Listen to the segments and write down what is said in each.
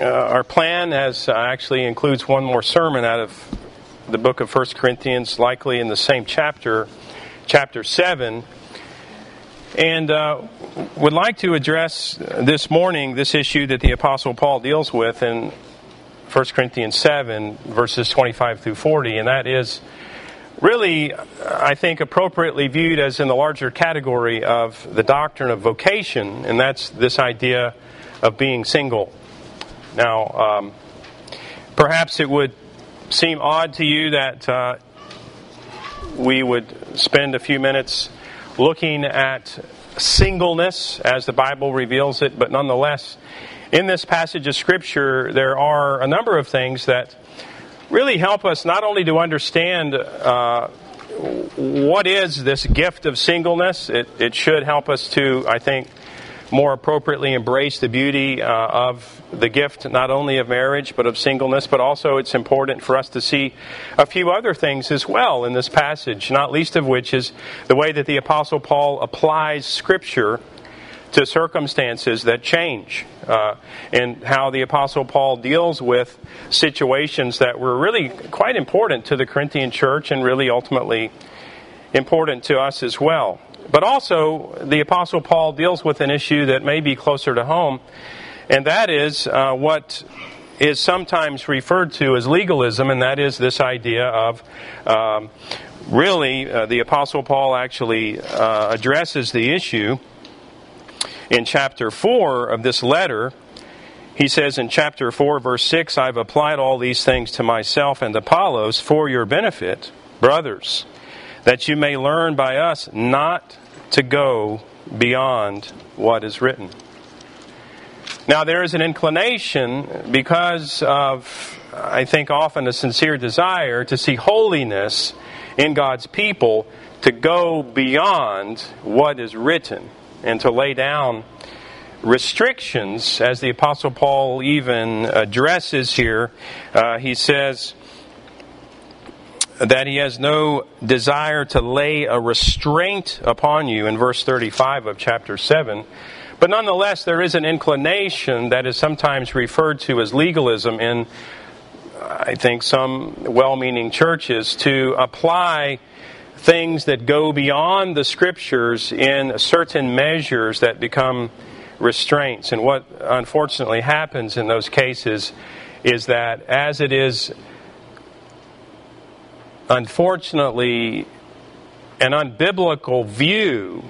uh, our plan has uh, actually includes one more sermon out of the book of 1 Corinthians, likely in the same chapter, chapter 7. And uh, would like to address this morning this issue that the Apostle Paul deals with in 1 Corinthians 7, verses 25 through 40, and that is really, I think, appropriately viewed as in the larger category of the doctrine of vocation, and that's this idea of being single. Now, um, perhaps it would seem odd to you that uh, we would spend a few minutes looking at singleness as the Bible reveals it, but nonetheless, in this passage of Scripture, there are a number of things that really help us not only to understand uh, what is this gift of singleness, it, it should help us to, I think, more appropriately embrace the beauty uh, of the gift not only of marriage but of singleness, but also it's important for us to see a few other things as well in this passage, not least of which is the way that the Apostle Paul applies Scripture to circumstances that change, uh, and how the Apostle Paul deals with situations that were really quite important to the Corinthian church and really ultimately important to us as well. But also, the Apostle Paul deals with an issue that may be closer to home, and that is uh, what is sometimes referred to as legalism, and that is this idea of um, really uh, the Apostle Paul actually uh, addresses the issue in chapter 4 of this letter. He says in chapter 4, verse 6, I've applied all these things to myself and Apollos for your benefit, brothers, that you may learn by us not to go beyond what is written. Now, there is an inclination because of, I think, often a sincere desire to see holiness in God's people to go beyond what is written and to lay down restrictions, as the Apostle Paul even addresses here. Uh, he says, that he has no desire to lay a restraint upon you in verse 35 of chapter 7. But nonetheless, there is an inclination that is sometimes referred to as legalism in, I think, some well meaning churches to apply things that go beyond the scriptures in certain measures that become restraints. And what unfortunately happens in those cases is that as it is unfortunately, an unbiblical view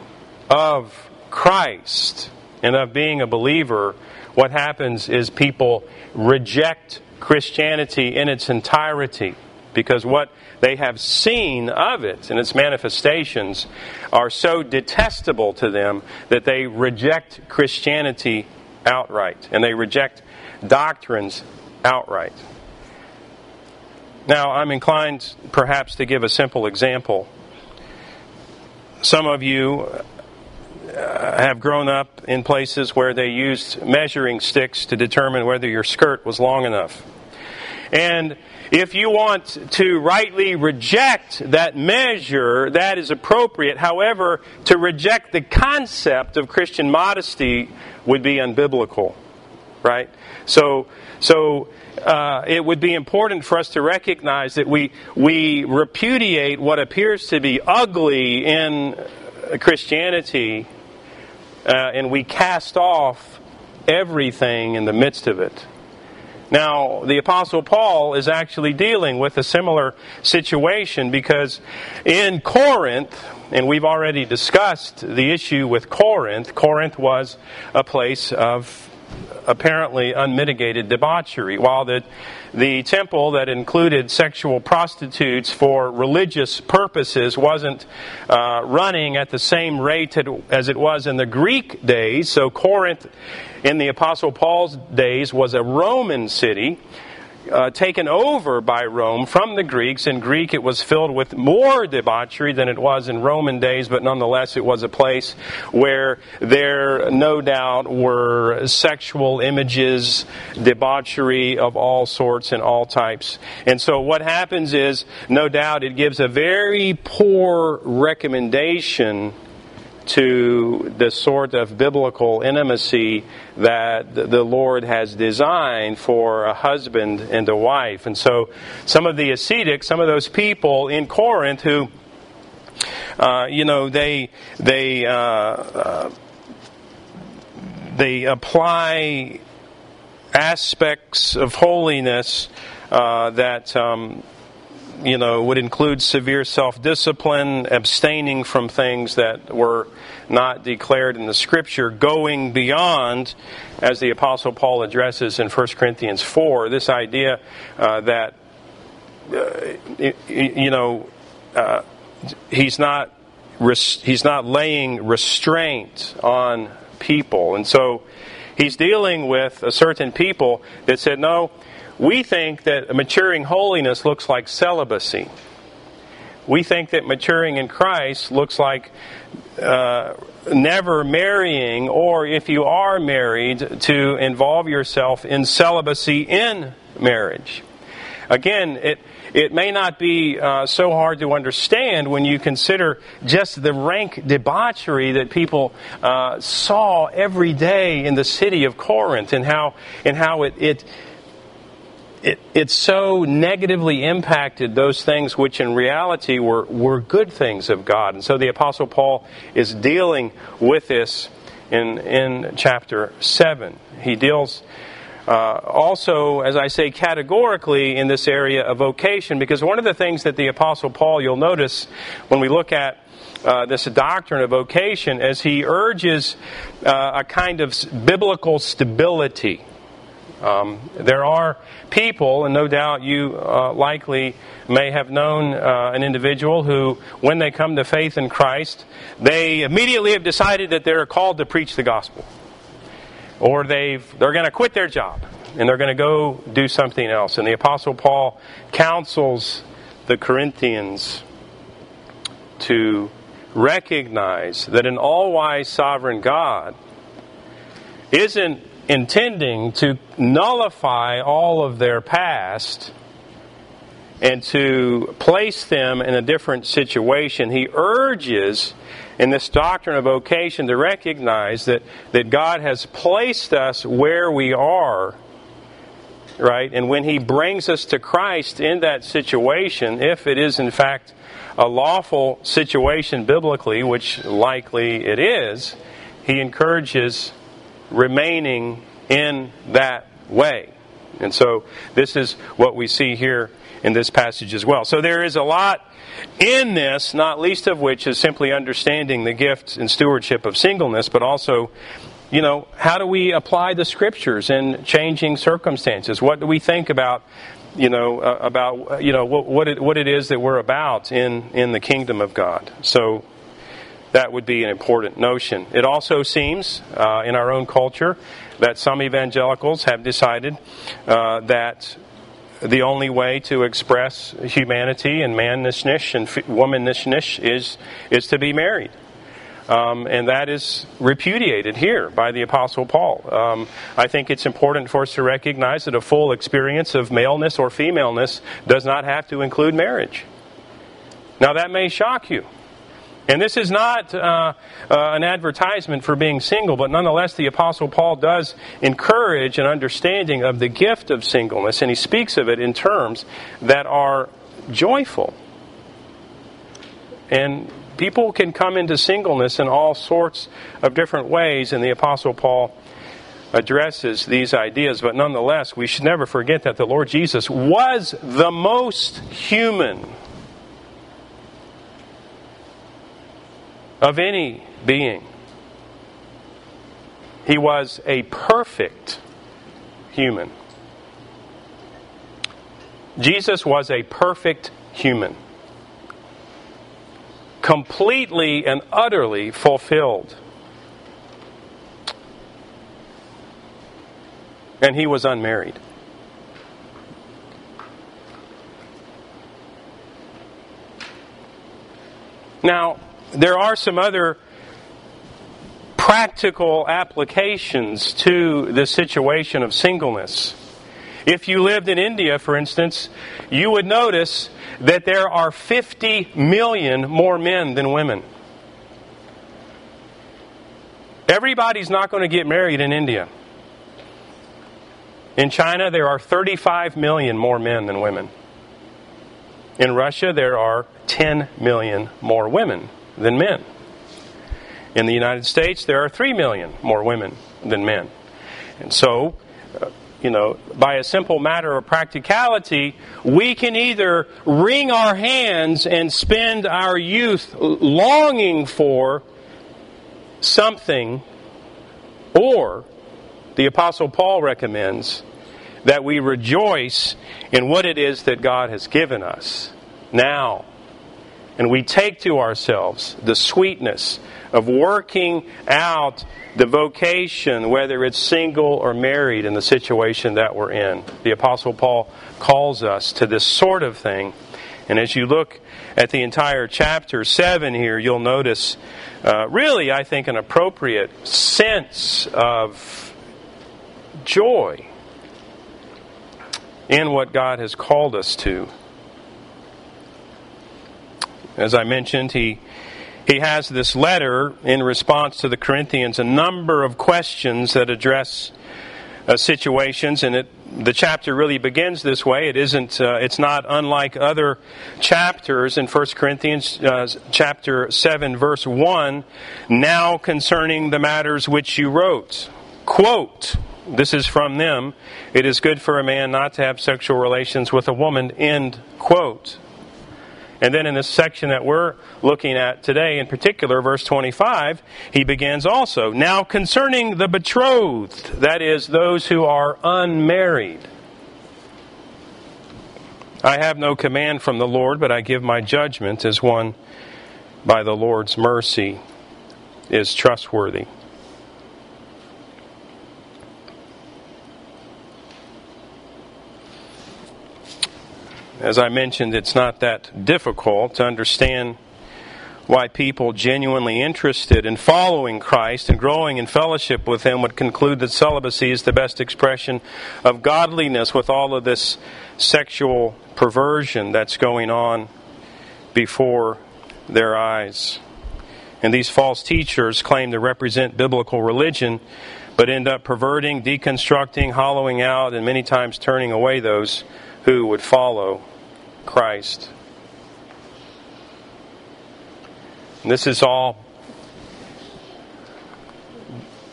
of Christ and of being a believer, what happens is people reject Christianity in its entirety because what they have seen of it and its manifestations are so detestable to them that they reject Christianity outright and they reject doctrines outright. Now, I'm inclined perhaps to give a simple example. Some of you uh, have grown up in places where they used measuring sticks to determine whether your skirt was long enough. And if you want to rightly reject that measure, that is appropriate. However, to reject the concept of Christian modesty would be unbiblical, right? So, so uh, it would be important for us to recognize that we, we repudiate what appears to be ugly in Christianity uh, and we cast off everything in the midst of it. Now, the Apostle Paul is actually dealing with a similar situation because in Corinth, and we've already discussed the issue with Corinth, Corinth was a place of apparently unmitigated debauchery. While the, the temple that included sexual prostitutes for religious purposes wasn't uh, running at the same rate as it was in the Greek days, so Corinth in the Apostle Paul's days was a Roman city uh, taken over by Rome from the Greeks. In Greek, it was filled with more debauchery than it was in Roman days, but nonetheless, it was a place where there, no doubt, were sexual images, debauchery of all sorts and all types. And so, what happens is, no doubt, it gives a very poor recommendation to the sort of biblical intimacy that the Lord has designed for a husband and a wife. And so some of the ascetics, some of those people in Corinth who, uh, you know, they, they, uh, uh, they apply aspects of holiness uh, that um, you know, would include severe self discipline, abstaining from things that were not declared in the Scripture, going beyond, as the Apostle Paul addresses in 1 Corinthians 4, this idea uh, that, uh, you know, uh, he's not. He's not laying restraint on people. And so he's dealing with a certain people that said, no, we think that maturing holiness looks like celibacy. We think that maturing in Christ looks like uh, never marrying, or if you are married, to involve yourself in celibacy in marriage. Again, it, it may not be uh, so hard to understand when you consider just the rank debauchery that people uh, saw every day in the city of Corinth and how, and how it, it it, it so negatively impacted those things which in reality were, were good things of God. And so the Apostle Paul is dealing with this in, in chapter 7. He deals uh, also, as I say, categorically in this area of vocation, because one of the things that the Apostle Paul, you'll notice when we look at uh, this doctrine of vocation, as he urges uh, a kind of biblical stability um, there are people, and no doubt you uh, likely may have known uh, an individual who, when they come to faith in Christ, they immediately have decided that they're called to preach the gospel. Or they've, they're going to quit their job and they're going to go do something else. And the Apostle Paul counsels the Corinthians to recognize that an all wise sovereign God isn't intending to nullify all of their past and to place them in a different situation. He urges in this doctrine of vocation to recognize that, that God has placed us where we are, right? And when He brings us to Christ in that situation, if it is in fact a lawful situation biblically, which likely it is, He encourages remaining in that way. And so this is what we see here in this passage as well. So there is a lot in this, not least of which is simply understanding the gifts and stewardship of singleness, but also, you know, how do we apply the scriptures in changing circumstances? What do we think about, you know, uh, about, you know, what, what, it, what it is that we're about in, in the kingdom of God? So that would be an important notion. It also seems uh, in our own culture that some evangelicals have decided uh, that the only way to express humanity and mannishness and womanishness is, is to be married. Um, and that is repudiated here by the Apostle Paul. Um, I think it's important for us to recognize that a full experience of maleness or femaleness does not have to include marriage. Now, that may shock you. And this is not uh, uh, an advertisement for being single, but nonetheless, the Apostle Paul does encourage an understanding of the gift of singleness, and he speaks of it in terms that are joyful. And people can come into singleness in all sorts of different ways, and the Apostle Paul addresses these ideas, but nonetheless, we should never forget that the Lord Jesus was the most human of any being. He was a perfect human. Jesus was a perfect human, completely and utterly fulfilled. And he was unmarried. Now, there are some other practical applications to the situation of singleness. If you lived in India, for instance, you would notice that there are 50 million more men than women. Everybody's not going to get married in India. In China, there are 35 million more men than women. In Russia, there are 10 million more women than men. In the United States, there are 3 million more women than men. And so, uh, you know, by a simple matter of practicality, we can either wring our hands and spend our youth longing for something, or the Apostle Paul recommends that we rejoice in what it is that God has given us now. And we take to ourselves the sweetness of working out the vocation, whether it's single or married, in the situation that we're in. The Apostle Paul calls us to this sort of thing. And as you look at the entire chapter 7 here, you'll notice, uh, really, I think, an appropriate sense of joy in what God has called us to. As I mentioned, he he has this letter in response to the Corinthians, a number of questions that address uh, situations, and it, the chapter really begins this way. It isn't. Uh, it's not unlike other chapters in 1 Corinthians uh, chapter seven, verse one. Now concerning the matters which you wrote, quote. This is from them. It is good for a man not to have sexual relations with a woman. End quote. And then in this section that we're looking at today, in particular, verse 25, he begins also Now concerning the betrothed, that is, those who are unmarried. I have no command from the Lord, but I give my judgment as one by the Lord's mercy is trustworthy. As I mentioned, it's not that difficult to understand why people genuinely interested in following Christ and growing in fellowship with Him would conclude that celibacy is the best expression of godliness with all of this sexual perversion that's going on before their eyes. And these false teachers claim to represent biblical religion, but end up perverting, deconstructing, hollowing out, and many times turning away those who would follow Christ. And this is all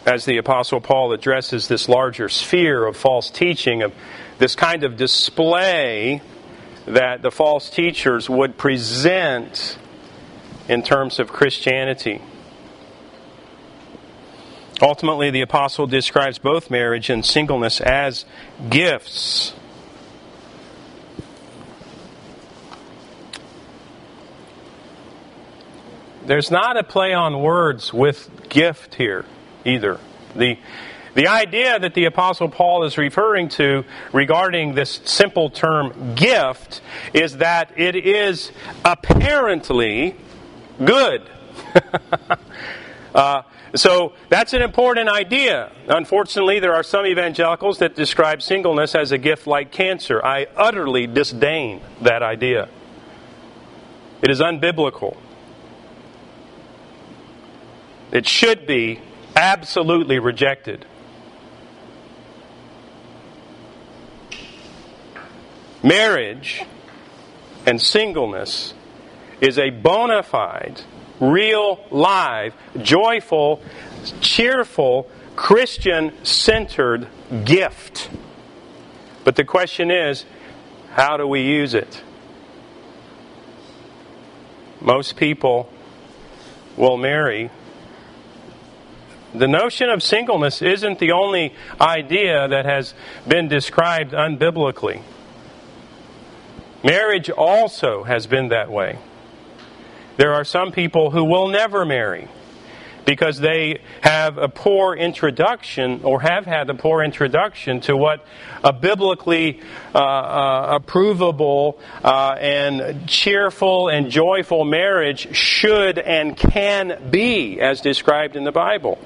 as the Apostle Paul addresses this larger sphere of false teaching, of this kind of display that the false teachers would present in terms of Christianity. Ultimately, the Apostle describes both marriage and singleness as gifts there's not a play on words with gift here either. The, the idea that the Apostle Paul is referring to regarding this simple term gift is that it is apparently good. uh, so that's an important idea. Unfortunately, there are some evangelicals that describe singleness as a gift like cancer. I utterly disdain that idea. It is unbiblical. It should be absolutely rejected. Marriage and singleness is a bona fide, real, live, joyful, cheerful, Christian centered gift. But the question is how do we use it? Most people will marry the notion of singleness isn't the only idea that has been described unbiblically. Marriage also has been that way. There are some people who will never marry because they have a poor introduction or have had a poor introduction to what a biblically uh, uh, approvable uh, and cheerful and joyful marriage should and can be as described in the Bible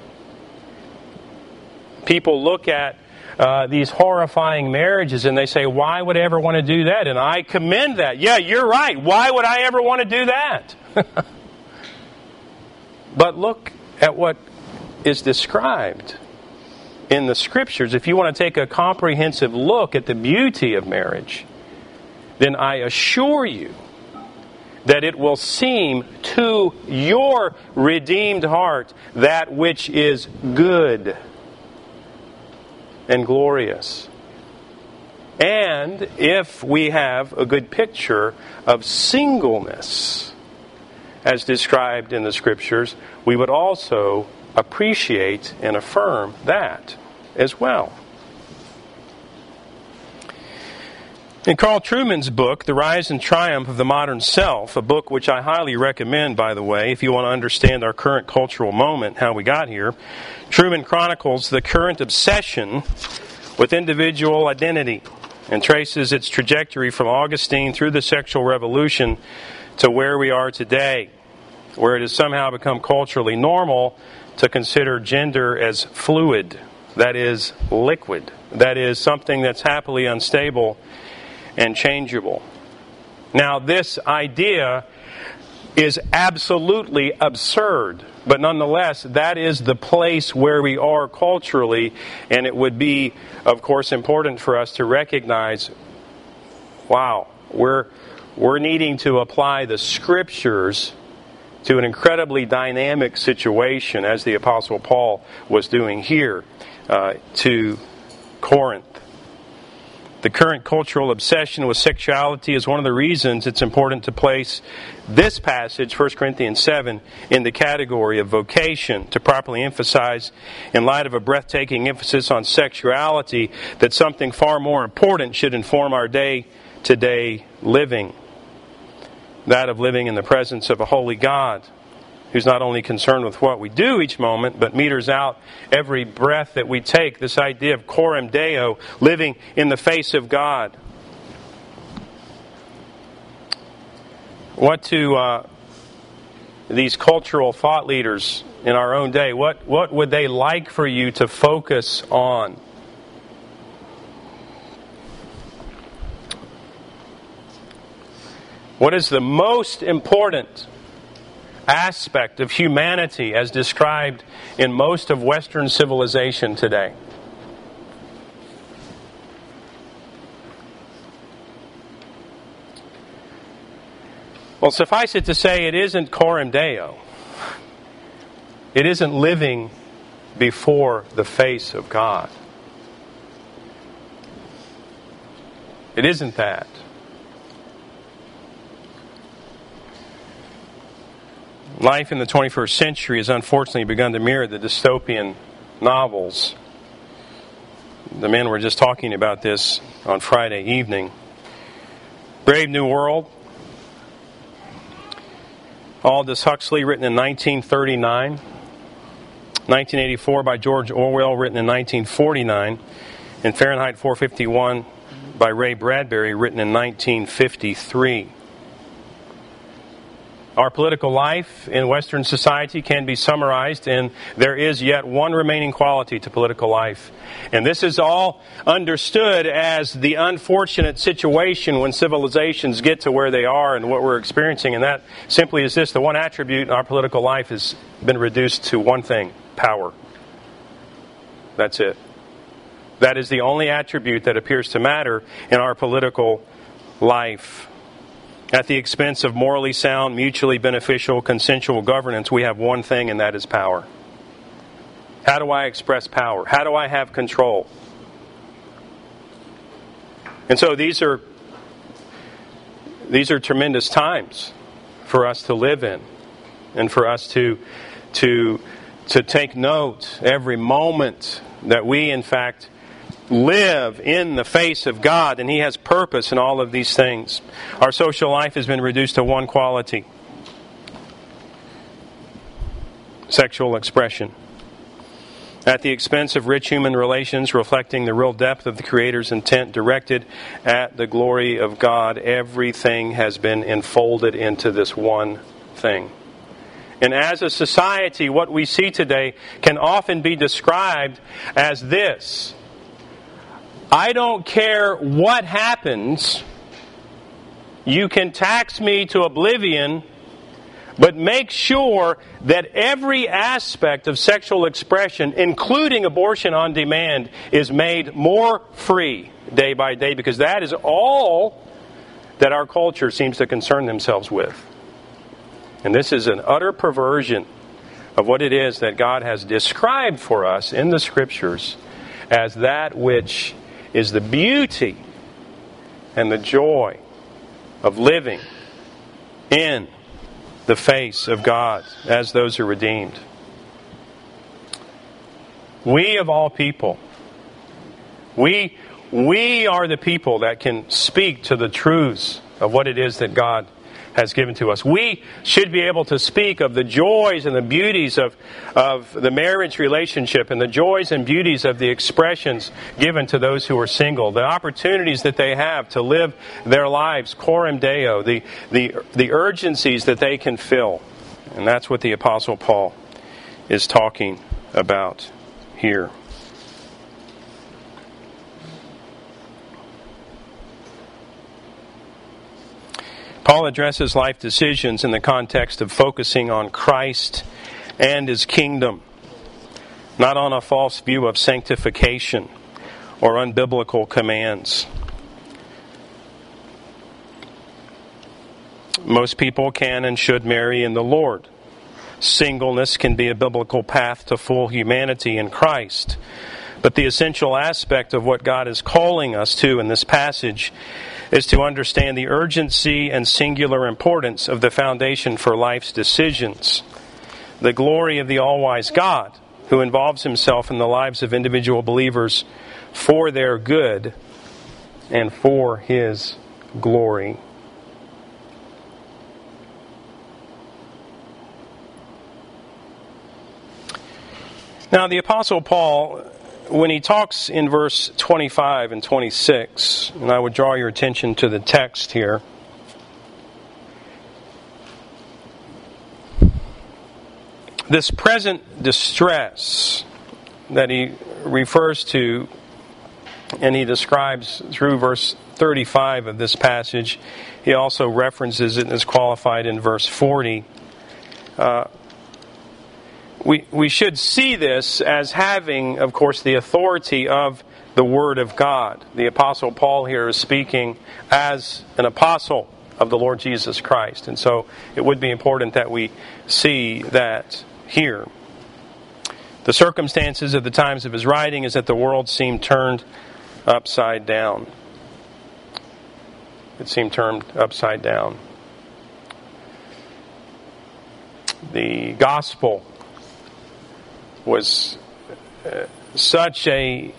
people look at uh, these horrifying marriages and they say, Why would I ever want to do that? And I commend that. Yeah, you're right. Why would I ever want to do that? but look at what is described in the scriptures, if you want to take a comprehensive look at the beauty of marriage, then I assure you that it will seem to your redeemed heart that which is good and glorious. And if we have a good picture of singleness, as described in the Scriptures, we would also appreciate and affirm that as well. In Carl Trueman's book, The Rise and Triumph of the Modern Self, a book which I highly recommend, by the way, if you want to understand our current cultural moment, how we got here, Trueman chronicles the current obsession with individual identity and traces its trajectory from Augustine through the sexual revolution to where we are today, where it has somehow become culturally normal to consider gender as fluid, that is, liquid, that is, something that's happily unstable and changeable. Now, this idea is absolutely absurd, but nonetheless, that is the place where we are culturally, and it would be, of course, important for us to recognize wow, we're, we're needing to apply the scriptures to an incredibly dynamic situation, as the Apostle Paul was doing here uh, to Corinth. The current cultural obsession with sexuality is one of the reasons it's important to place this passage, 1 Corinthians 7, in the category of vocation to properly emphasize, in light of a breathtaking emphasis on sexuality, that something far more important should inform our day to day living that of living in the presence of a holy God who's not only concerned with what we do each moment, but meters out every breath that we take. This idea of coram deo, living in the face of God. What to uh, these cultural thought leaders in our own day, what, what would they like for you to focus on? What is the most important aspect of humanity as described in most of Western civilization today. Well, suffice it to say, it isn't coram deo. It isn't living before the face of God. It isn't that. Life in the 21st century has unfortunately begun to mirror the dystopian novels. The men were just talking about this on Friday evening. Brave New World. Aldous Huxley, written in 1939. 1984 by George Orwell, written in 1949. And Fahrenheit 451 by Ray Bradbury, written in 1953. Our political life in Western society can be summarized in there is yet one remaining quality to political life. And this is all understood as the unfortunate situation when civilizations get to where they are and what we're experiencing. And that simply is this the one attribute in our political life has been reduced to one thing power. That's it. That is the only attribute that appears to matter in our political life. At the expense of morally sound, mutually beneficial, consensual governance, we have one thing, and that is power. How do I express power? How do I have control? And so these are these are tremendous times for us to live in and for us to to to take note every moment that we in fact live in the face of God, and He has purpose in all of these things. Our social life has been reduced to one quality sexual expression. At the expense of rich human relations, reflecting the real depth of the Creator's intent directed at the glory of God, everything has been enfolded into this one thing. And as a society, what we see today can often be described as this I don't care what happens. You can tax me to oblivion, but make sure that every aspect of sexual expression, including abortion on demand, is made more free day by day because that is all that our culture seems to concern themselves with. And this is an utter perversion of what it is that God has described for us in the Scriptures as that which is the beauty and the joy of living in the face of God as those who are redeemed. We of all people, we, we are the people that can speak to the truths of what it is that God has given to us. We should be able to speak of the joys and the beauties of, of the marriage relationship and the joys and beauties of the expressions given to those who are single, the opportunities that they have to live their lives, coram deo, the, the, the urgencies that they can fill. And that's what the Apostle Paul is talking about here. Paul addresses life decisions in the context of focusing on Christ and his kingdom, not on a false view of sanctification or unbiblical commands. Most people can and should marry in the Lord. Singleness can be a biblical path to full humanity in Christ. But the essential aspect of what God is calling us to in this passage is to understand the urgency and singular importance of the foundation for life's decisions. The glory of the all wise God, who involves himself in the lives of individual believers for their good and for his glory. Now, the Apostle Paul when he talks in verse 25 and 26, and I would draw your attention to the text here. This present distress that he refers to and he describes through verse 35 of this passage, he also references it and is qualified in verse 40. Uh, we, we should see this as having, of course, the authority of the Word of God. The Apostle Paul here is speaking as an apostle of the Lord Jesus Christ. And so it would be important that we see that here. The circumstances of the times of his writing is that the world seemed turned upside down. It seemed turned upside down. The gospel was uh, such a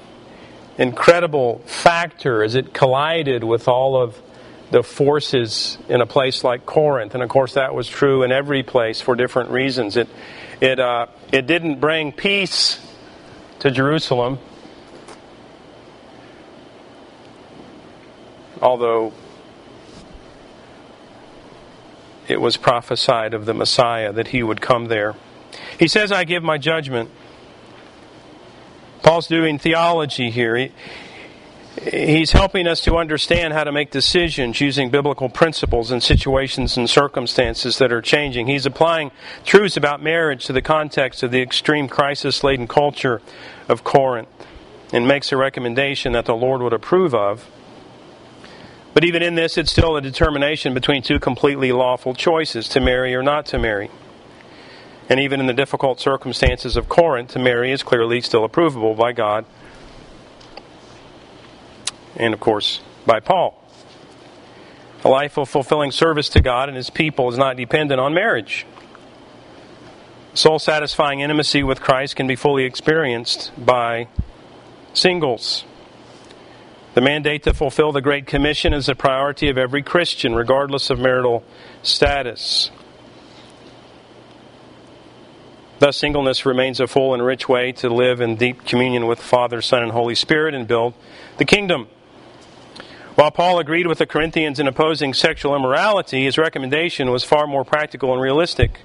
incredible factor as it collided with all of the forces in a place like Corinth, and of course that was true in every place for different reasons. It it uh, it didn't bring peace to Jerusalem, although it was prophesied of the Messiah that he would come there. He says, I give my judgment. Paul's doing theology here. He, he's helping us to understand how to make decisions using biblical principles in situations and circumstances that are changing. He's applying truths about marriage to the context of the extreme crisis laden culture of Corinth and makes a recommendation that the Lord would approve of. But even in this, it's still a determination between two completely lawful choices to marry or not to marry. And even in the difficult circumstances of Corinth, to marry is clearly still approvable by God and, of course, by Paul. A life of fulfilling service to God and His people is not dependent on marriage. Soul satisfying intimacy with Christ can be fully experienced by singles. The mandate to fulfill the Great Commission is a priority of every Christian, regardless of marital status. Thus, singleness remains a full and rich way to live in deep communion with Father, Son, and Holy Spirit and build the kingdom. While Paul agreed with the Corinthians in opposing sexual immorality, his recommendation was far more practical and realistic.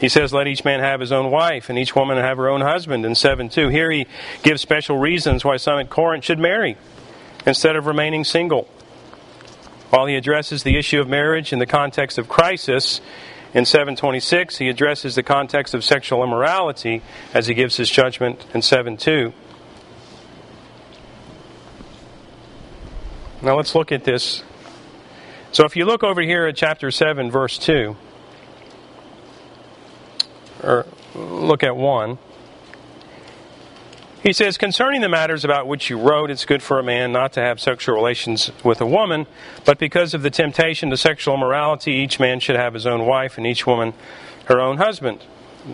He says, Let each man have his own wife, and each woman have her own husband, in 7 2. Here he gives special reasons why some at Corinth should marry instead of remaining single. While he addresses the issue of marriage in the context of crisis, in 726, he addresses the context of sexual immorality as he gives his judgment in 7.2. Now let's look at this. So if you look over here at chapter 7, verse 2, or look at 1. He says, Concerning the matters about which you wrote, it's good for a man not to have sexual relations with a woman, but because of the temptation to sexual immorality, each man should have his own wife, and each woman her own husband.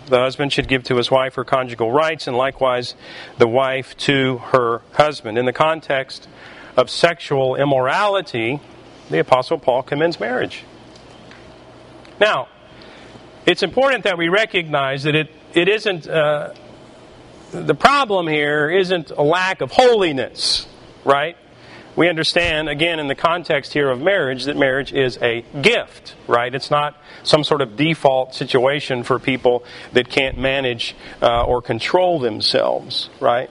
The husband should give to his wife her conjugal rights, and likewise the wife to her husband. In the context of sexual immorality, the Apostle Paul commends marriage. Now, it's important that we recognize that it, it isn't. Uh, the problem here isn't a lack of holiness, right? We understand, again, in the context here of marriage, that marriage is a gift, right? It's not some sort of default situation for people that can't manage uh, or control themselves, right?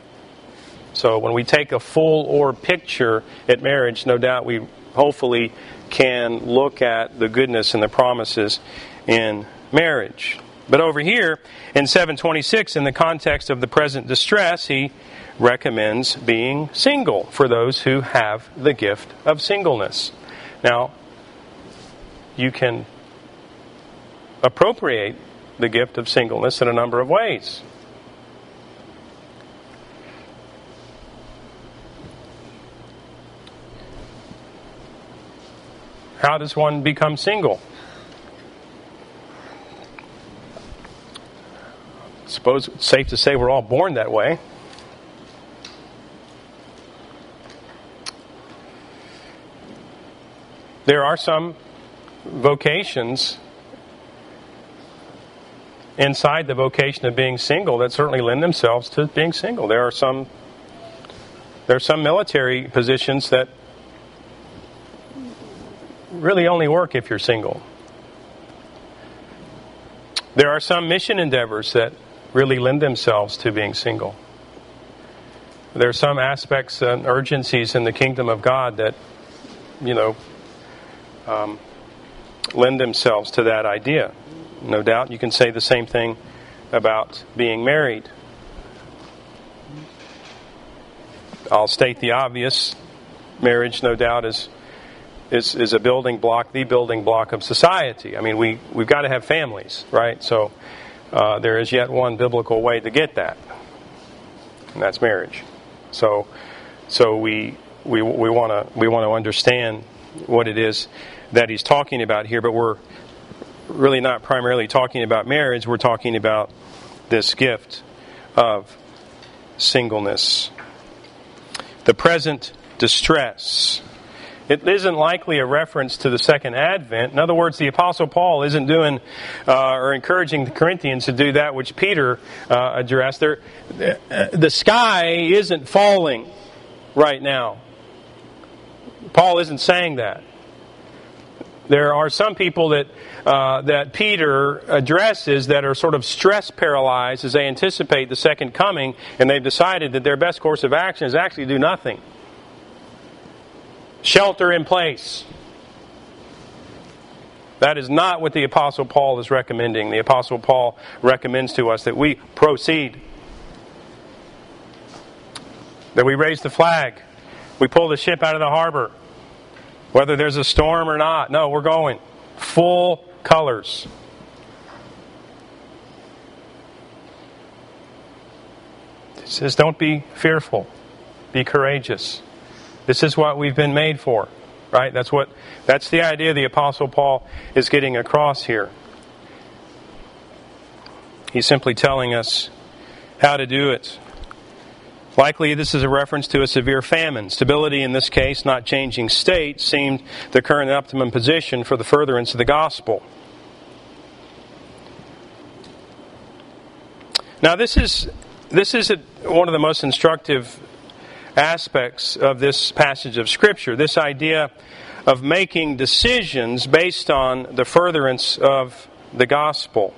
So when we take a full orb picture at marriage, no doubt we hopefully can look at the goodness and the promises in marriage. But over here in 726, in the context of the present distress, he recommends being single for those who have the gift of singleness. Now, you can appropriate the gift of singleness in a number of ways. How does one become single? Suppose it's safe to say we're all born that way. There are some vocations inside the vocation of being single that certainly lend themselves to being single. There are some there are some military positions that really only work if you're single. There are some mission endeavors that really lend themselves to being single. There are some aspects and urgencies in the kingdom of God that, you know, um, lend themselves to that idea. No doubt you can say the same thing about being married. I'll state the obvious. Marriage, no doubt, is is, is a building block, the building block of society. I mean, we, we've got to have families, right? So uh, there is yet one biblical way to get that, and that's marriage. So, so we we we want to we want to understand what it is that he's talking about here, but we're really not primarily talking about marriage. We're talking about this gift of singleness, the present distress it isn't likely a reference to the second advent. In other words, the Apostle Paul isn't doing uh, or encouraging the Corinthians to do that which Peter uh, addressed. There, uh, the sky isn't falling right now. Paul isn't saying that. There are some people that uh, that Peter addresses that are sort of stress paralyzed as they anticipate the second coming, and they've decided that their best course of action is actually do nothing shelter in place. That is not what the Apostle Paul is recommending. The Apostle Paul recommends to us that we proceed, that we raise the flag, we pull the ship out of the harbor, whether there's a storm or not. No, we're going full colors. It says, Don't be fearful, be courageous. This is what we've been made for, right? That's what that's the idea the apostle Paul is getting across here. He's simply telling us how to do it. Likely, this is a reference to a severe famine. Stability, in this case, not changing state, seemed the current optimum position for the furtherance of the gospel. Now, this is this is a, one of the most instructive aspects of this passage of Scripture. This idea of making decisions based on the furtherance of the gospel.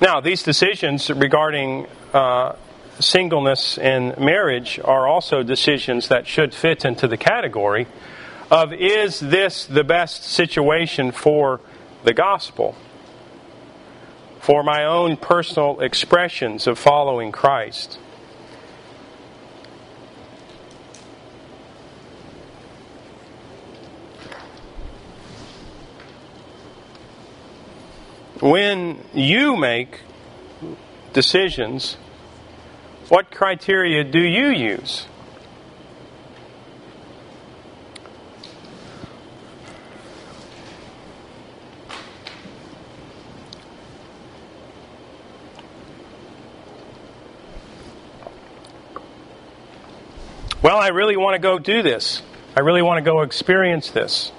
Now, these decisions regarding uh, singleness and marriage are also decisions that should fit into the category of is this the best situation for the gospel? For my own personal expressions of following Christ. When you make decisions, what criteria do you use? Well, I really want to go do this. I really want to go experience this.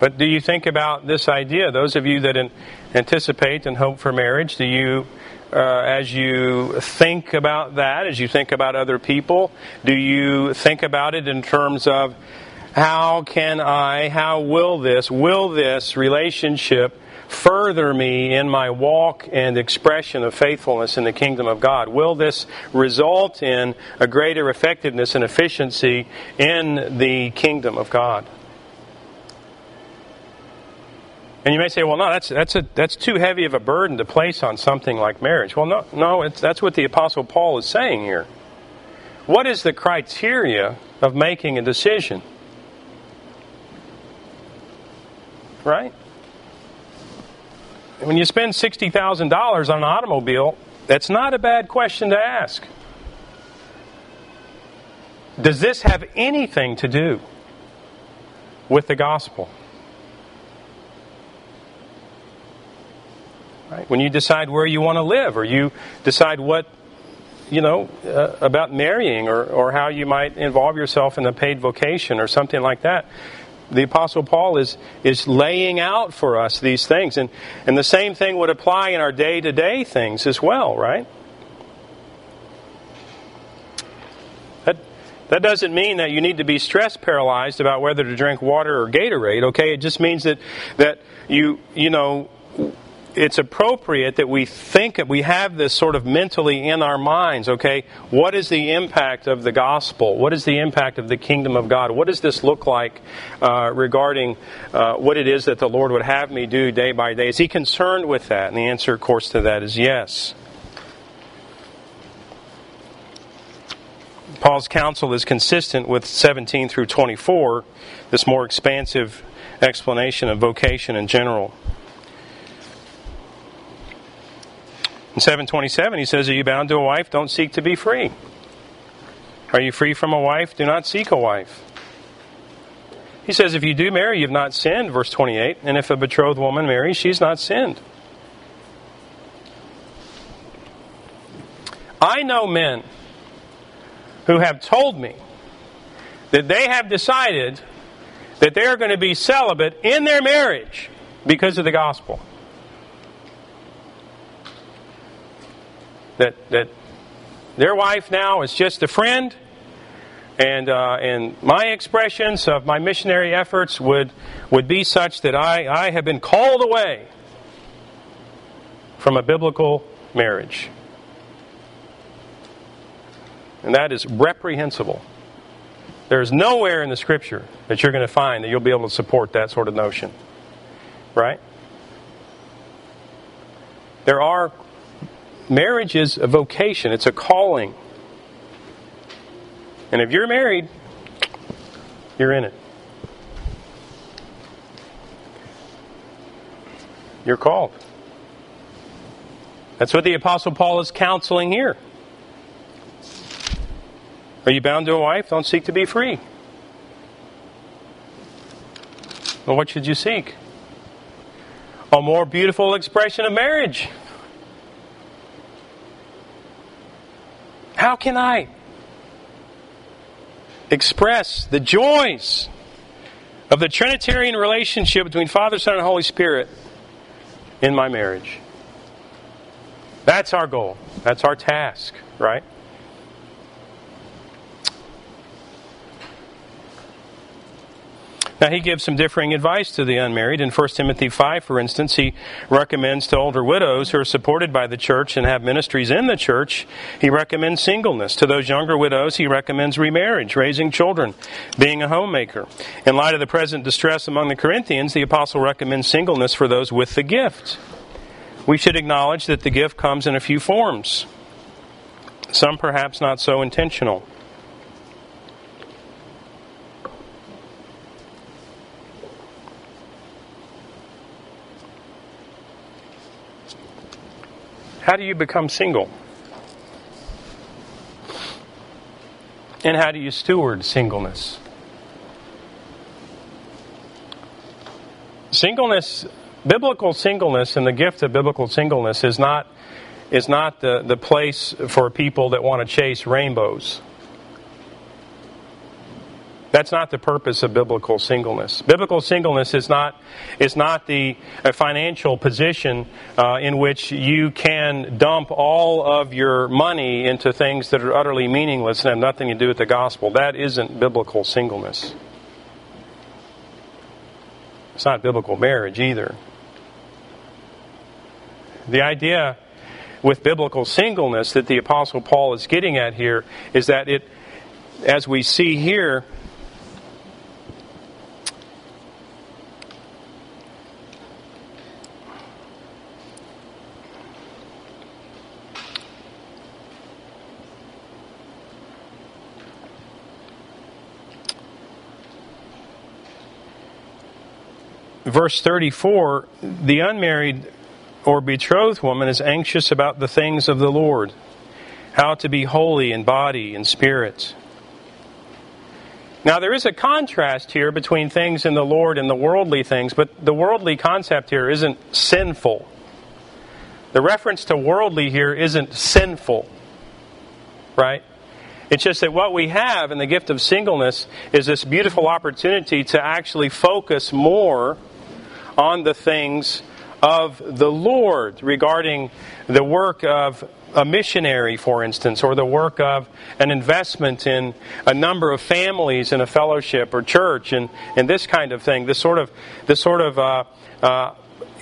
But do you think about this idea? Those of you that anticipate and hope for marriage, do you, uh, as you think about that, as you think about other people, do you think about it in terms of how can I, how will this, will this relationship further me in my walk and expression of faithfulness in the kingdom of God? Will this result in a greater effectiveness and efficiency in the kingdom of God? And you may say, well, no, that's, that's, a, that's too heavy of a burden to place on something like marriage. Well, no, no that's what the Apostle Paul is saying here. What is the criteria of making a decision? Right? When you spend $60,000 on an automobile, that's not a bad question to ask. Does this have anything to do with the gospel? Right? When you decide where you want to live, or you decide what, you know, uh, about marrying, or, or how you might involve yourself in a paid vocation, or something like that. The Apostle Paul is, is laying out for us these things. And, and the same thing would apply in our day to day things as well, right? That, that doesn't mean that you need to be stress paralyzed about whether to drink water or Gatorade, okay? It just means that, that you, you know, it's appropriate that we think we have this sort of mentally in our minds okay? What is the impact of the gospel? What is the impact of the kingdom of god? What does this look like uh, regarding uh, what it is that the lord would have me do day by day? Is he concerned with that? And the answer of course to that is yes. Paul's counsel is consistent with 17 through 24 this more expansive explanation of vocation in general In 727, he says, Are you bound to a wife? Don't seek to be free. Are you free from a wife? Do not seek a wife. He says, If you do marry, you've not sinned, verse 28. And if a betrothed woman marries, she's not sinned. I know men who have told me that they have decided that they are going to be celibate in their marriage because of the gospel. That that their wife now is just a friend, and uh, and my expressions of my missionary efforts would would be such that I I have been called away from a biblical marriage, and that is reprehensible. There is nowhere in the Scripture that you're going to find that you'll be able to support that sort of notion, right? There are marriage is a vocation, it's a calling. And if you're married, you're in it. You're called. That's what the Apostle Paul is counseling here. Are you bound to a wife? Don't seek to be free. Well, what should you seek? A more beautiful expression of marriage. How can I express the joys of the Trinitarian relationship between Father, Son, and Holy Spirit in my marriage? That's our goal. That's our task, right? Now, he gives some differing advice to the unmarried. In 1 Timothy 5, for instance, he recommends to older widows who are supported by the church and have ministries in the church, he recommends singleness. To those younger widows, he recommends remarriage, raising children, being a homemaker. In light of the present distress among the Corinthians, the apostle recommends singleness for those with the gift. We should acknowledge that the gift comes in a few forms, some perhaps not so intentional. How do you become single? And how do you steward singleness? Singleness, biblical singleness, and the gift of biblical singleness is not, is not the, the place for people that want to chase rainbows. That's not the purpose of biblical singleness. Biblical singleness is not is not the financial position uh, in which you can dump all of your money into things that are utterly meaningless and have nothing to do with the gospel. That isn't biblical singleness. It's not biblical marriage either. The idea with biblical singleness that the Apostle Paul is getting at here is that it, as we see here, verse 34 the unmarried or betrothed woman is anxious about the things of the Lord, how to be holy in body and spirit. Now, there is a contrast here between things in the Lord and the worldly things, but the worldly concept here isn't sinful. The reference to worldly here isn't sinful, right? It's just that what we have in the gift of singleness is this beautiful opportunity to actually focus more on the things of the Lord regarding the work of a missionary, for instance, or the work of an investment in a number of families in a fellowship or church, and, and this kind of thing. This sort of, this sort of uh, uh,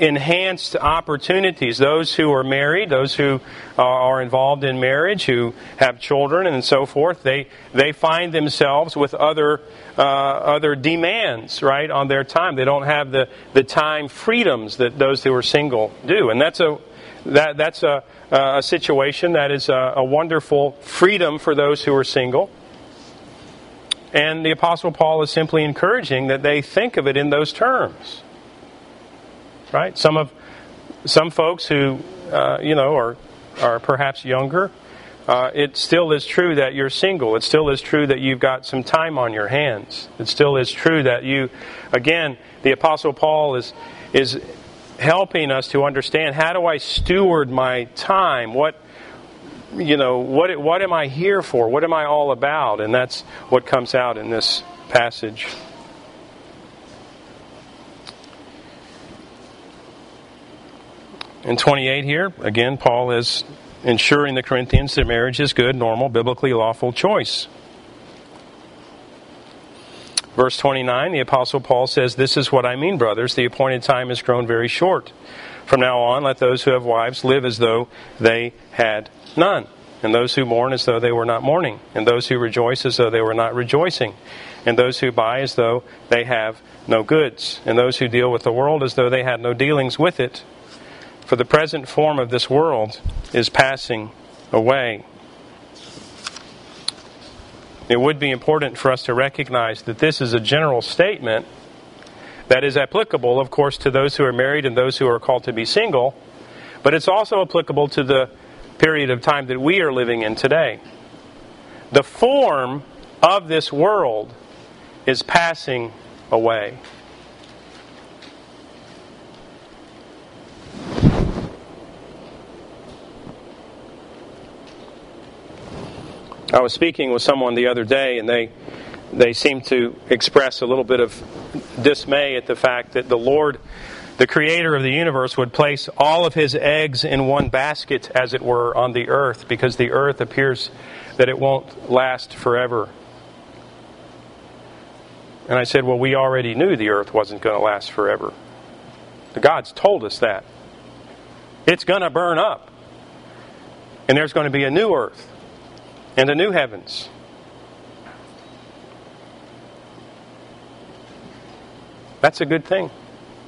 enhanced opportunities. Those who are married, those who are involved in marriage, who have children, and so forth, they they find themselves with other uh, other demands, right, on their time. They don't have the the time freedoms that those who are single do, and that's a that that's a a situation that is a, a wonderful freedom for those who are single. And the Apostle Paul is simply encouraging that they think of it in those terms right? Some of some folks who uh, you know are are perhaps younger. Uh, it still is true that you're single. It still is true that you've got some time on your hands. It still is true that you, again, the Apostle Paul is is helping us to understand how do I steward my time? What you know, what what am I here for? What am I all about? And that's what comes out in this passage. In 28 here, again, Paul is ensuring the Corinthians that marriage is good, normal, biblically lawful choice. Verse 29, the Apostle Paul says, This is what I mean, brothers. The appointed time has grown very short. From now on, let those who have wives live as though they had none, and those who mourn as though they were not mourning, and those who rejoice as though they were not rejoicing, and those who buy as though they have no goods, and those who deal with the world as though they had no dealings with it. For the present form of this world is passing away. It would be important for us to recognize that this is a general statement that is applicable, of course, to those who are married and those who are called to be single, but it's also applicable to the period of time that we are living in today. The form of this world is passing away. I was speaking with someone the other day, and they they seemed to express a little bit of dismay at the fact that the Lord, the Creator of the universe, would place all of His eggs in one basket, as it were, on the earth, because the earth appears that it won't last forever. And I said, Well, we already knew the earth wasn't going to last forever. The God's told us that. It's going to burn up. And there's going to be a new earth and a new heavens. That's a good thing.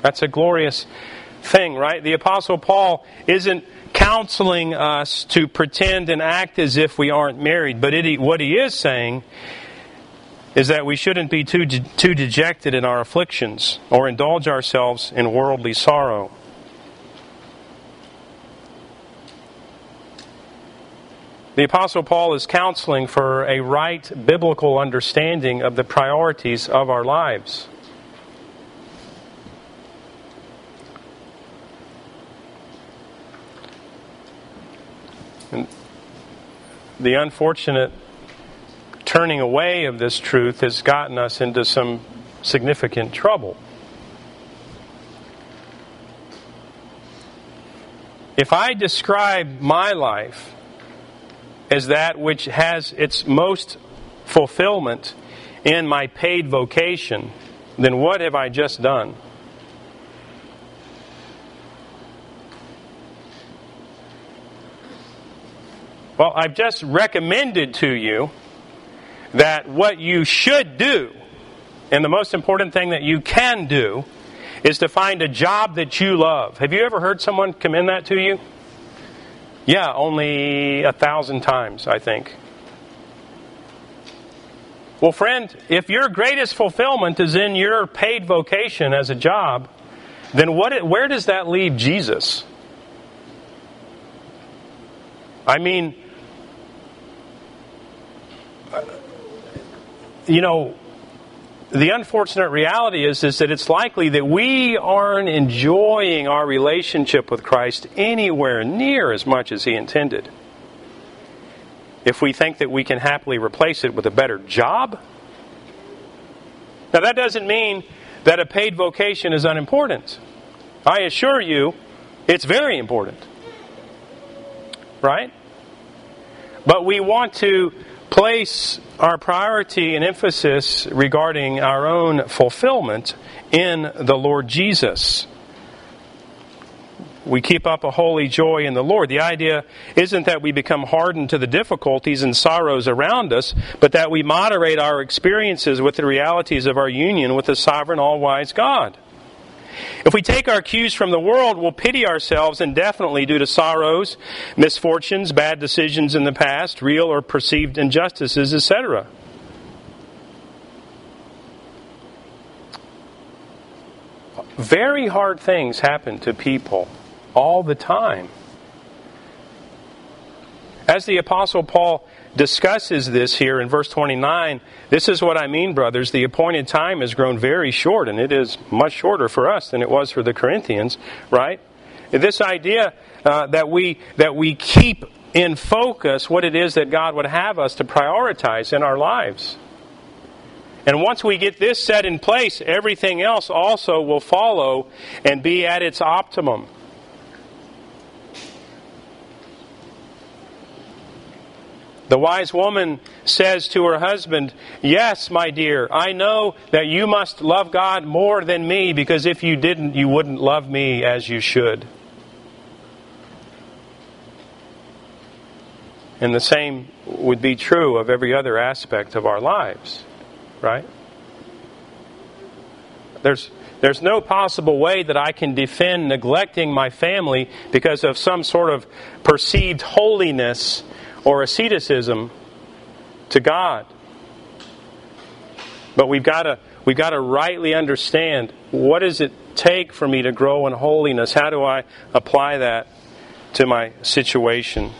That's a glorious thing, right? The Apostle Paul isn't counseling us to pretend and act as if we aren't married, but it, what he is saying is that we shouldn't be too, too dejected in our afflictions or indulge ourselves in worldly sorrow. The Apostle Paul is counseling for a right biblical understanding of the priorities of our lives. And the unfortunate turning away of this truth has gotten us into some significant trouble. If I describe my life as that which has its most fulfillment in my paid vocation, then what have I just done? Well, I've just recommended to you that what you should do, and the most important thing that you can do, is to find a job that you love. Have you ever heard someone commend that to you? Yeah, only a thousand times, I think. Well, friend, if your greatest fulfillment is in your paid vocation as a job, then what, where does that leave Jesus? I mean, you know, the unfortunate reality is, is that it's likely that we aren't enjoying our relationship with Christ anywhere near as much as He intended. If we think that we can happily replace it with a better job. Now, that doesn't mean that a paid vocation is unimportant. I assure you, it's very important. Right? But we want to place our priority and emphasis regarding our own fulfillment in the Lord Jesus. We keep up a holy joy in the Lord. The idea isn't that we become hardened to the difficulties and sorrows around us, but that we moderate our experiences with the realities of our union with the sovereign, all wise God. If we take our cues from the world, we'll pity ourselves indefinitely due to sorrows, misfortunes, bad decisions in the past, real or perceived injustices, etc. Very hard things happen to people all the time. As the Apostle Paul discusses this here in verse 29. This is what I mean, brothers. The appointed time has grown very short, and it is much shorter for us than it was for the Corinthians, right? This idea uh, that we that we keep in focus what it is that God would have us to prioritize in our lives. And once we get this set in place, everything else also will follow and be at its optimum. The wise woman says to her husband, Yes, my dear, I know that you must love God more than me because if you didn't, you wouldn't love me as you should. And the same would be true of every other aspect of our lives, right? There's, there's no possible way that I can defend neglecting my family because of some sort of perceived holiness or asceticism to God. But we've got to we've got to rightly understand what does it take for me to grow in holiness? How do I apply that to my situation?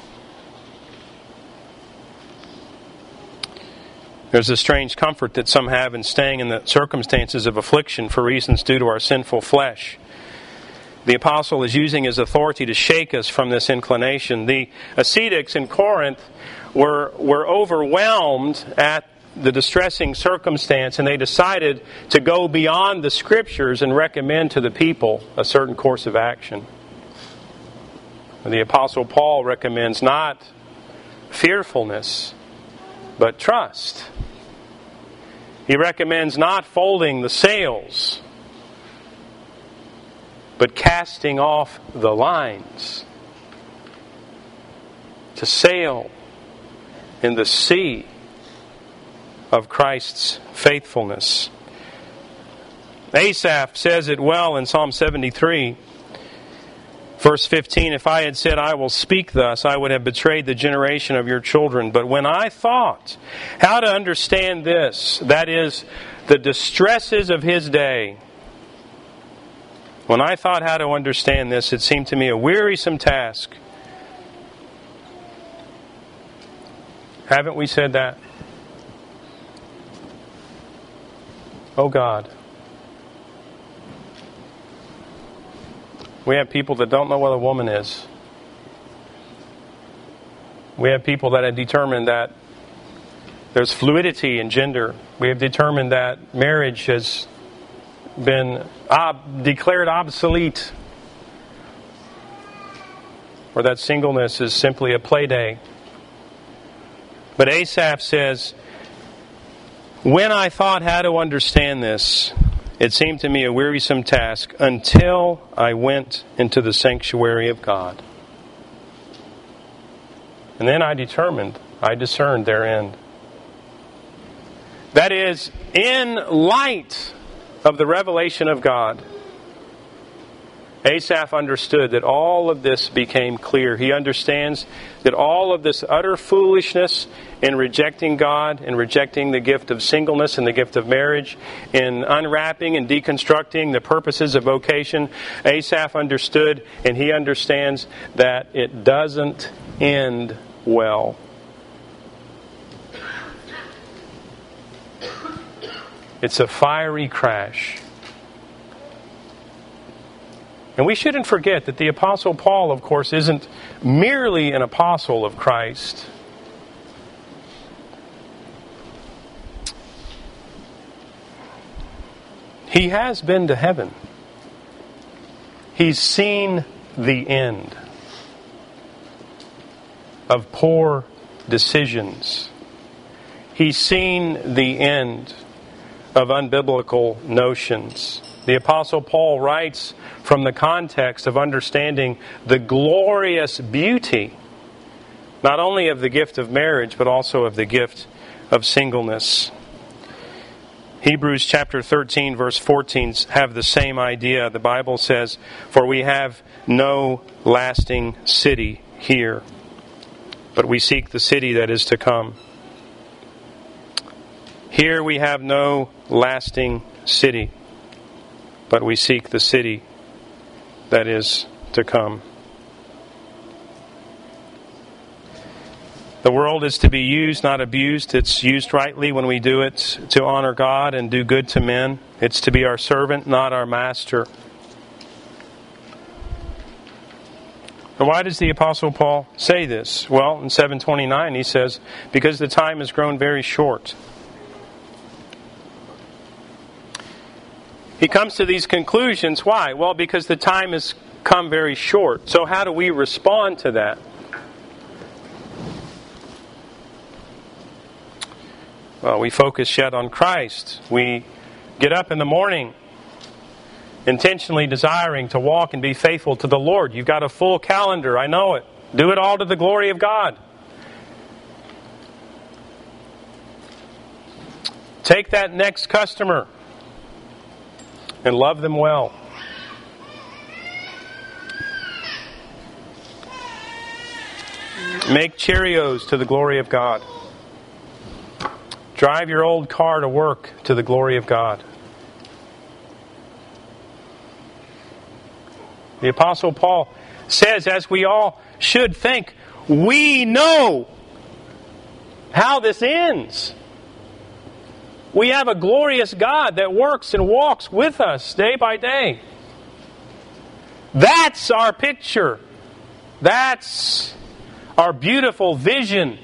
There's a strange comfort that some have in staying in the circumstances of affliction for reasons due to our sinful flesh the apostle is using his authority to shake us from this inclination. The ascetics in Corinth were, were overwhelmed at the distressing circumstance and they decided to go beyond the scriptures and recommend to the people a certain course of action. The apostle Paul recommends not fearfulness, but trust. He recommends not folding the sails, but casting off the lines to sail in the sea of Christ's faithfulness. Asaph says it well in Psalm 73. Verse 15 If I had said, I will speak thus, I would have betrayed the generation of your children. But when I thought how to understand this, that is, the distresses of his day, when I thought how to understand this, it seemed to me a wearisome task. Haven't we said that? Oh God. We have people that don't know what a woman is. We have people that have determined that there's fluidity in gender. We have determined that marriage has been ob- declared obsolete, or that singleness is simply a play day. But Asaph says, When I thought how to understand this, it seemed to me a wearisome task until I went into the sanctuary of God. And then I determined, I discerned their end. That is, in light of the revelation of God, Asaph understood that all of this became clear. He understands that all of this utter foolishness in rejecting God, in rejecting the gift of singleness and the gift of marriage, in unwrapping and deconstructing the purposes of vocation, Asaph understood and he understands that it doesn't end well. It's a fiery crash. And we shouldn't forget that the Apostle Paul, of course, isn't merely an apostle of Christ. He has been to heaven. He's seen the end of poor decisions. He's seen the end of unbiblical notions. The Apostle Paul writes from the context of understanding the glorious beauty, not only of the gift of marriage, but also of the gift of singleness. Hebrews chapter 13, verse 14 have the same idea. The Bible says, For we have no lasting city here, but we seek the city that is to come. Here we have no lasting city but we seek the city that is to come. The world is to be used, not abused. It's used rightly when we do it to honor God and do good to men. It's to be our servant, not our master. And why does the Apostle Paul say this? Well, in 729 he says, Because the time has grown very short. He comes to these conclusions. Why? Well, because the time has come very short. So, how do we respond to that? Well, we focus yet on Christ. We get up in the morning intentionally desiring to walk and be faithful to the Lord. You've got a full calendar, I know it. Do it all to the glory of God. Take that next customer and love them well. Make Cheerios to the glory of God. Drive your old car to work to the glory of God. The Apostle Paul says, as we all should think, we know how this ends. We have a glorious God that works and walks with us day by day. That's our picture. That's our beautiful vision.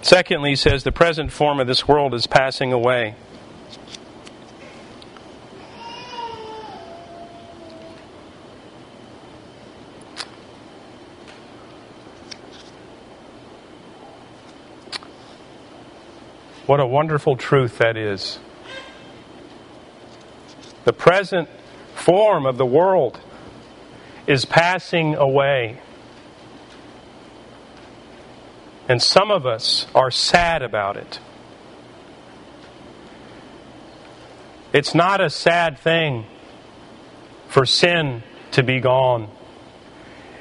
Secondly, he says the present form of this world is passing away. What a wonderful truth that is. The present form of the world is passing away. And some of us are sad about it. It's not a sad thing for sin to be gone.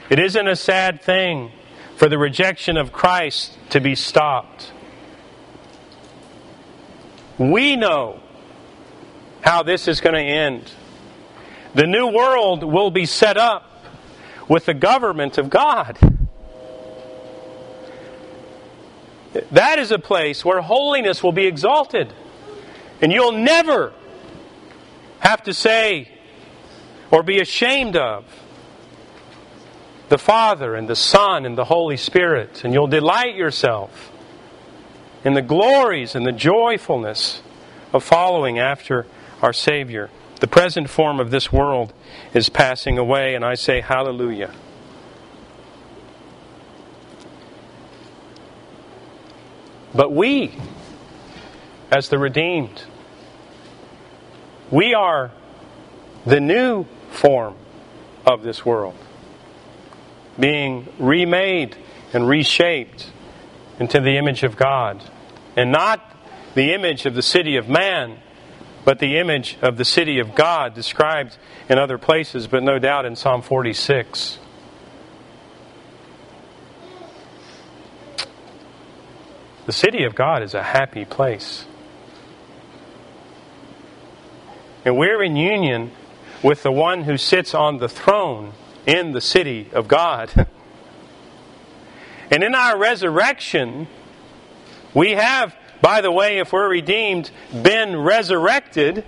It isn't a sad thing for the rejection of Christ to be stopped. We know how this is going to end. The new world will be set up with the government of God. That is a place where holiness will be exalted. And you'll never have to say or be ashamed of the Father and the Son and the Holy Spirit. And you'll delight yourself in the glories and the joyfulness of following after our Savior. The present form of this world is passing away, and I say hallelujah. But we, as the redeemed, we are the new form of this world, being remade and reshaped into the image of God, and not the image of the city of man, but the image of the city of God described in other places, but no doubt in Psalm 46. The city of God is a happy place. And we're in union with the one who sits on the throne in the city of God. and in our resurrection, we have, by the way, if we're redeemed, been resurrected.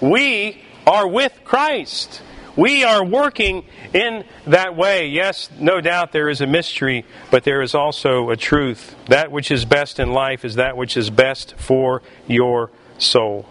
We are with Christ. We are working in that way. Yes, no doubt there is a mystery, but there is also a truth. That which is best in life is that which is best for your soul.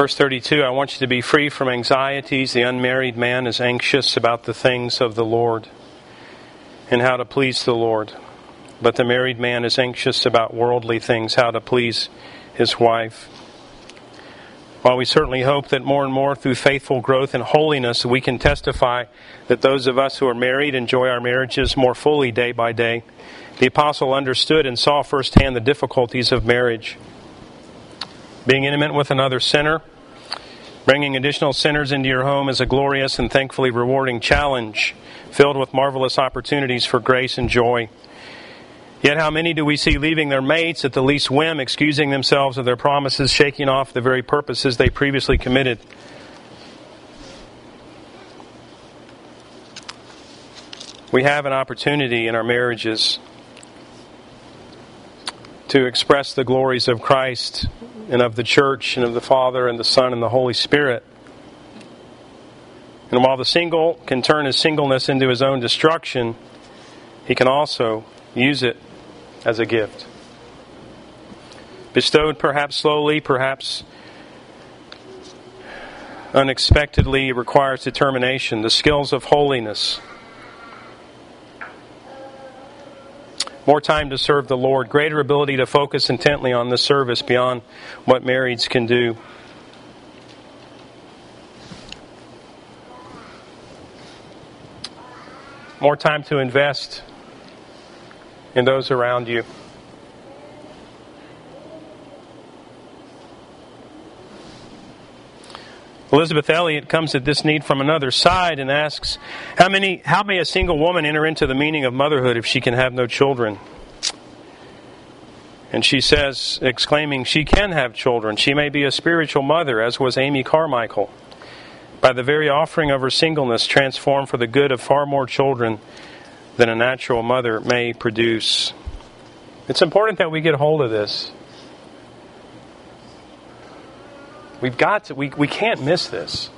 Verse 32 I want you to be free from anxieties. The unmarried man is anxious about the things of the Lord and how to please the Lord. But the married man is anxious about worldly things, how to please his wife. While we certainly hope that more and more through faithful growth and holiness we can testify that those of us who are married enjoy our marriages more fully day by day, the apostle understood and saw firsthand the difficulties of marriage. Being intimate with another sinner, bringing additional sinners into your home is a glorious and thankfully rewarding challenge, filled with marvelous opportunities for grace and joy. Yet, how many do we see leaving their mates at the least whim, excusing themselves of their promises, shaking off the very purposes they previously committed? We have an opportunity in our marriages to express the glories of Christ and of the church and of the Father and the Son and the Holy Spirit. And while the single can turn his singleness into his own destruction, he can also use it as a gift. Bestowed perhaps slowly, perhaps unexpectedly, requires determination, the skills of holiness more time to serve the Lord, greater ability to focus intently on the service beyond what marrieds can do. More time to invest in those around you. Elisabeth Elliot comes at this need from another side and asks, how, many, how may a single woman enter into the meaning of motherhood if she can have no children? And she says, exclaiming, she can have children. She may be a spiritual mother, as was Amy Carmichael. By the very offering of her singleness, transformed for the good of far more children than a natural mother may produce. It's important that we get hold of this. We've got to, we, we can't miss this.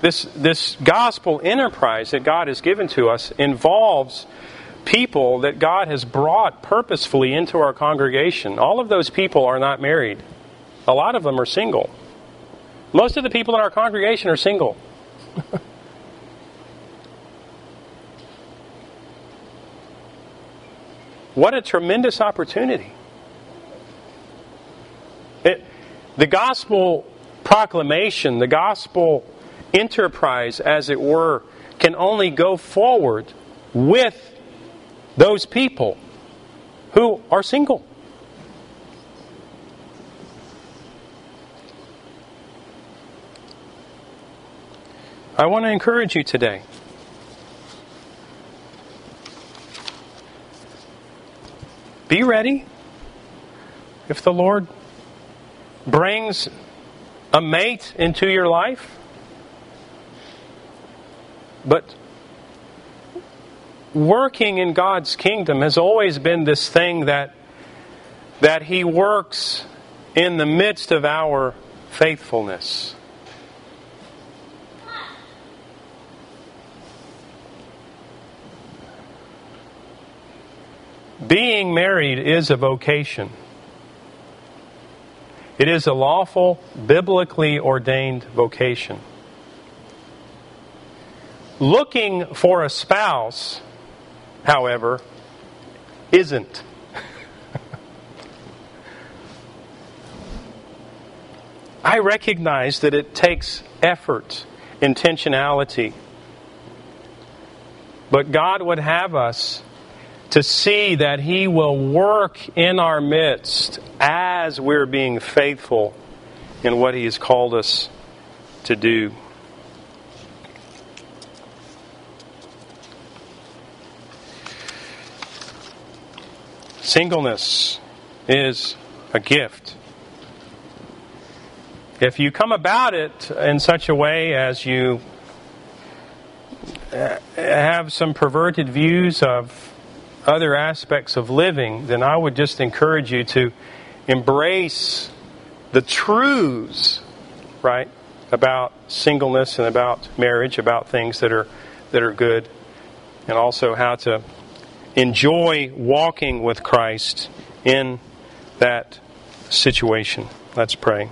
This, this gospel enterprise that God has given to us involves people that God has brought purposefully into our congregation. All of those people are not married, a lot of them are single. Most of the people in our congregation are single. what a tremendous opportunity. It, the gospel proclamation, the gospel enterprise, as it were, can only go forward with those people who are single. I want to encourage you today. Be ready. If the Lord brings a mate into your life, but working in God's kingdom has always been this thing that that he works in the midst of our faithfulness. Being married is a vocation. It is a lawful, biblically ordained vocation. Looking for a spouse, however, isn't. I recognize that it takes effort, intentionality. But God would have us to see that He will work in our midst as we're being faithful in what He has called us to do. Singleness is a gift. If you come about it in such a way as you uh, have some perverted views of other aspects of living, then I would just encourage you to embrace the truths, right, about singleness and about marriage, about things that are that are good, and also how to enjoy walking with Christ in that situation. Let's pray.